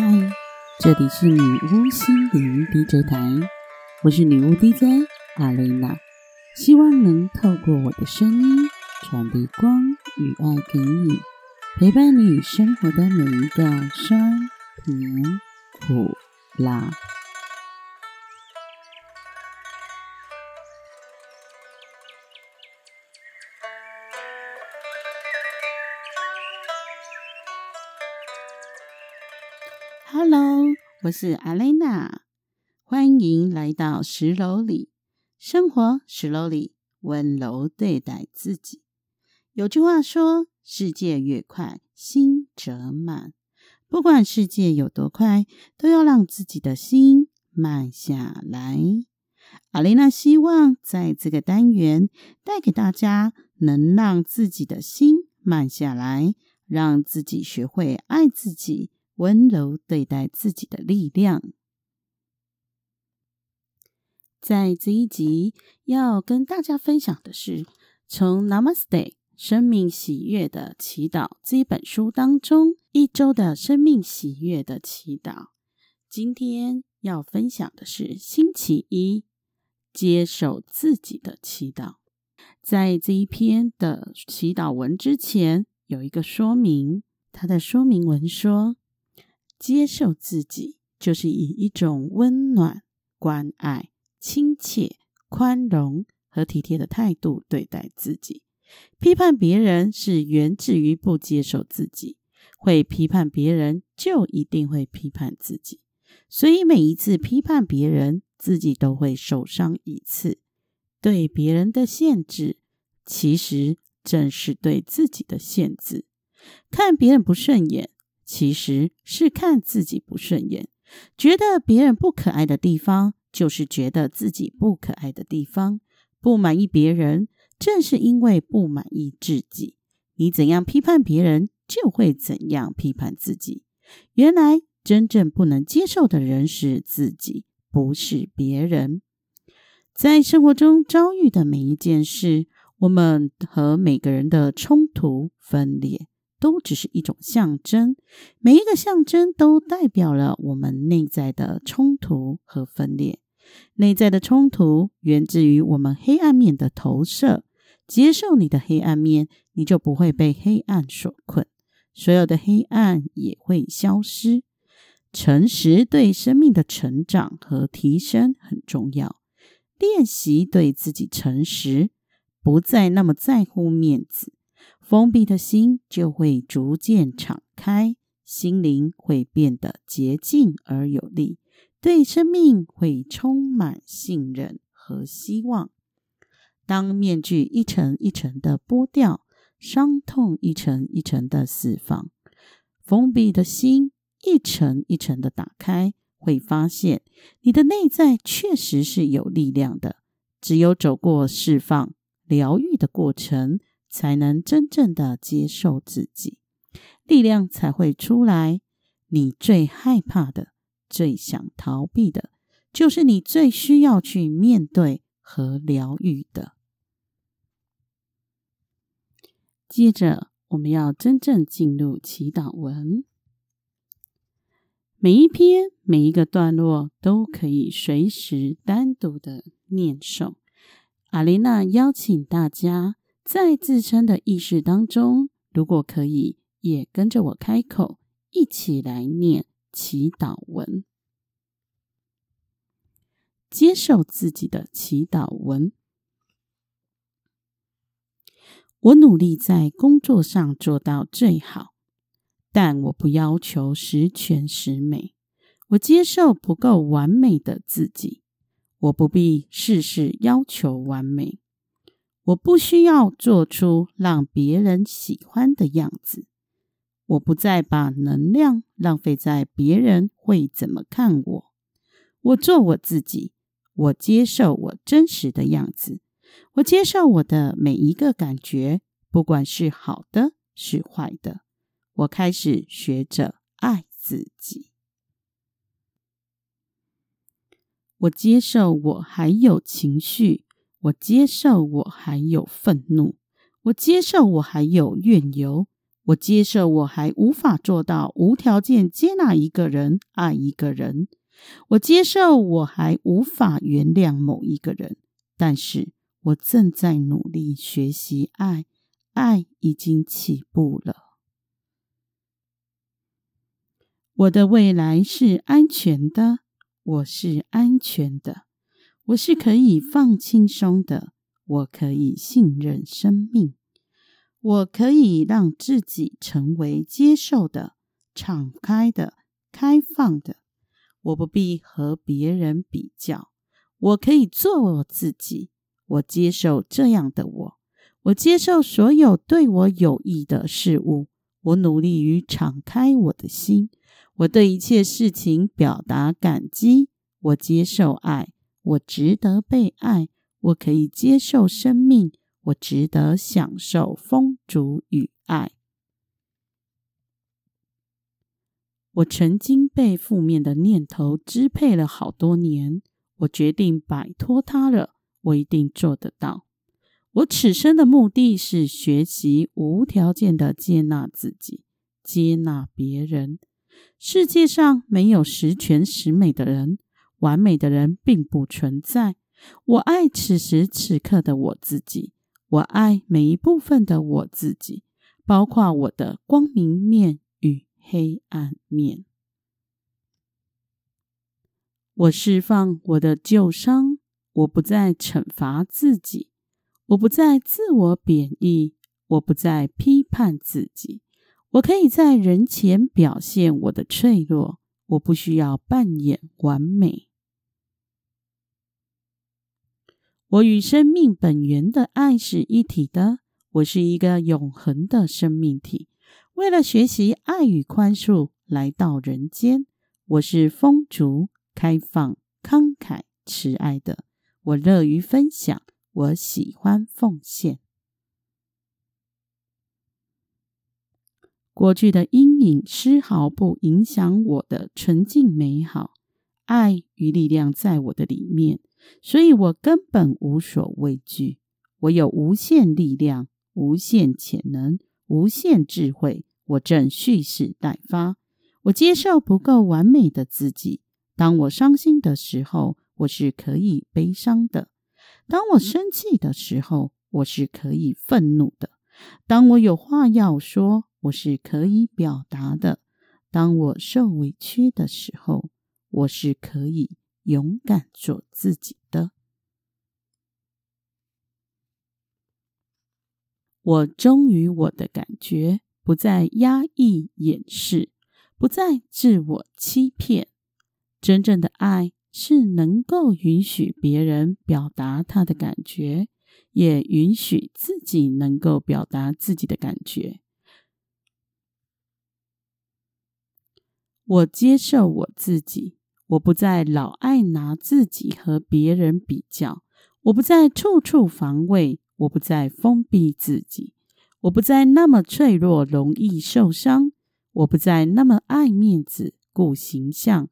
嗨，这里是女巫心灵 DJ 台，我是女巫 DJ 阿蕾娜，希望能透过我的声音传递光与爱给你，陪伴你生活的每一个酸甜苦辣。我是阿蕾娜，欢迎来到十楼里生活。十楼里温柔对待自己。有句话说：“世界越快，心则慢。”不管世界有多快，都要让自己的心慢下来。阿蕾娜希望在这个单元带给大家，能让自己的心慢下来，让自己学会爱自己。温柔对待自己的力量。在这一集要跟大家分享的是，从《Namaste 生命喜悦的祈祷》这一本书当中，一周的生命喜悦的祈祷。今天要分享的是星期一接受自己的祈祷。在这一篇的祈祷文之前，有一个说明，它的说明文说。接受自己，就是以一种温暖、关爱、亲切、宽容和体贴的态度对待自己。批判别人是源自于不接受自己，会批判别人就一定会批判自己。所以每一次批判别人，自己都会受伤一次。对别人的限制，其实正是对自己的限制。看别人不顺眼。其实是看自己不顺眼，觉得别人不可爱的地方，就是觉得自己不可爱的地方。不满意别人，正是因为不满意自己。你怎样批判别人，就会怎样批判自己。原来，真正不能接受的人是自己，不是别人。在生活中遭遇的每一件事，我们和每个人的冲突分裂。都只是一种象征，每一个象征都代表了我们内在的冲突和分裂。内在的冲突源自于我们黑暗面的投射。接受你的黑暗面，你就不会被黑暗所困，所有的黑暗也会消失。诚实对生命的成长和提升很重要。练习对自己诚实，不再那么在乎面子。封闭的心就会逐渐敞开，心灵会变得洁净而有力，对生命会充满信任和希望。当面具一层一层的剥掉，伤痛一层一层的释放，封闭的心一层一层的打开，会发现你的内在确实是有力量的。只有走过释放、疗愈的过程。才能真正的接受自己，力量才会出来。你最害怕的、最想逃避的，就是你最需要去面对和疗愈的。接着，我们要真正进入祈祷文。每一篇、每一个段落都可以随时单独的念诵。阿琳娜邀请大家。在自身的意识当中，如果可以，也跟着我开口，一起来念祈祷文，接受自己的祈祷文。我努力在工作上做到最好，但我不要求十全十美。我接受不够完美的自己，我不必事事要求完美。我不需要做出让别人喜欢的样子。我不再把能量浪费在别人会怎么看我。我做我自己。我接受我真实的样子。我接受我的每一个感觉，不管是好的是坏的。我开始学着爱自己。我接受我还有情绪。我接受我还有愤怒，我接受我还有怨尤，我接受我还无法做到无条件接纳一个人、爱一个人。我接受我还无法原谅某一个人，但是我正在努力学习爱，爱已经起步了。我的未来是安全的，我是安全的，我是可以放轻松的，我可以信任生命，我可以让自己成为接受的、敞开的、开放的。我不必和别人比较，我可以做我自己。我接受这样的我，我接受所有对我有益的事物。我努力于敞开我的心。我对一切事情表达感激，我接受爱，我值得被爱，我可以接受生命，我值得享受丰足与爱。我曾经被负面的念头支配了好多年，我决定摆脱它了，我一定做得到。我此生的目的是学习无条件的接纳自己，接纳别人。世界上没有十全十美的人，完美的人并不存在。我爱此时此刻的我自己，我爱每一部分的我自己，包括我的光明面与黑暗面。我释放我的旧伤，我不再惩罚自己，我不再自我贬义，我不再批判自己。我可以在人前表现我的脆弱，我不需要扮演完美。我与生命本源的爱是一体的，我是一个永恒的生命体。为了学习爱与宽恕，来到人间，我是丰足、开放、慷慨、慈爱的。我乐于分享，我喜欢奉献。过去的阴影丝毫不影响我的纯净美好，爱与力量在我的里面，所以我根本无所畏惧。我有无限力量、无限潜能、无限智慧，我正蓄势待发。我接受不够完美的自己。当我伤心的时候，我是可以悲伤的；当我生气的时候，我是可以愤怒的；当我有话要说。我是可以表达的。当我受委屈的时候，我是可以勇敢做自己的。我忠于我的感觉，不再压抑、掩饰，不再自我欺骗。真正的爱是能够允许别人表达他的感觉，也允许自己能够表达自己的感觉。我接受我自己，我不再老爱拿自己和别人比较，我不再处处防卫，我不再封闭自己，我不再那么脆弱，容易受伤，我不再那么爱面子、顾形象，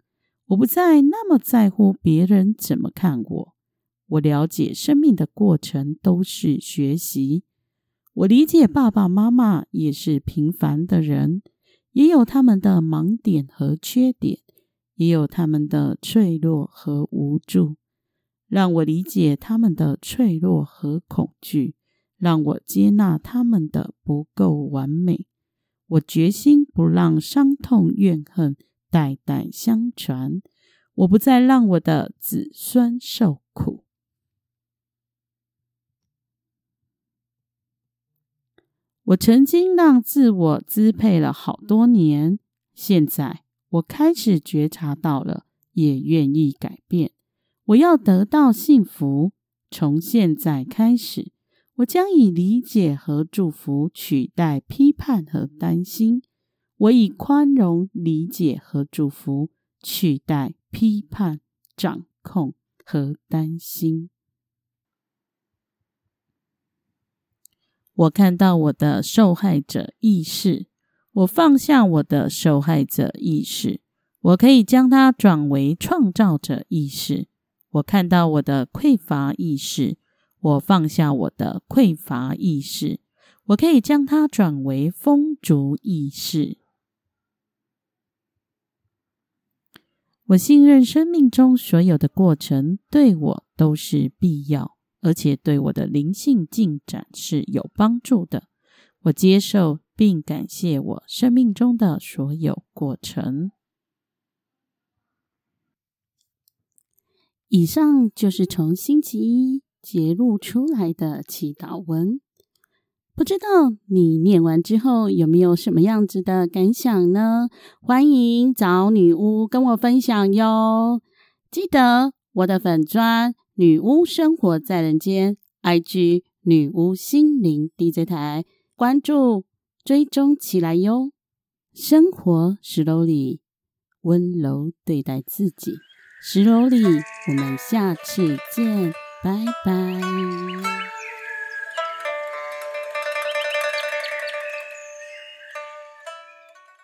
我不再那么在乎别人怎么看我。我了解生命的过程都是学习，我理解爸爸妈妈也是平凡的人。也有他们的盲点和缺点，也有他们的脆弱和无助。让我理解他们的脆弱和恐惧，让我接纳他们的不够完美。我决心不让伤痛、怨恨代代相传。我不再让我的子孙受苦。我曾经让自我支配了好多年，现在我开始觉察到了，也愿意改变。我要得到幸福，从现在开始，我将以理解和祝福取代批判和担心。我以宽容、理解和祝福取代批判、掌控和担心。我看到我的受害者意识，我放下我的受害者意识，我可以将它转为创造者意识。我看到我的匮乏意识，我放下我的匮乏意识，我可以将它转为风烛意识。我信任生命中所有的过程对我都是必要，而且对我的灵性进展是有帮助的。我接受并感谢我生命中的所有过程。以上就是从星期一节录出来的祈祷文。不知道你念完之后有没有什么样子的感想呢？欢迎找女巫跟我分享哟。记得我的粉砖女巫生活在人间，IG 女巫心灵 DJ 台，关注追踪起来哟。生活石楼里，温柔对待自己。石楼里，我们下次见，拜拜。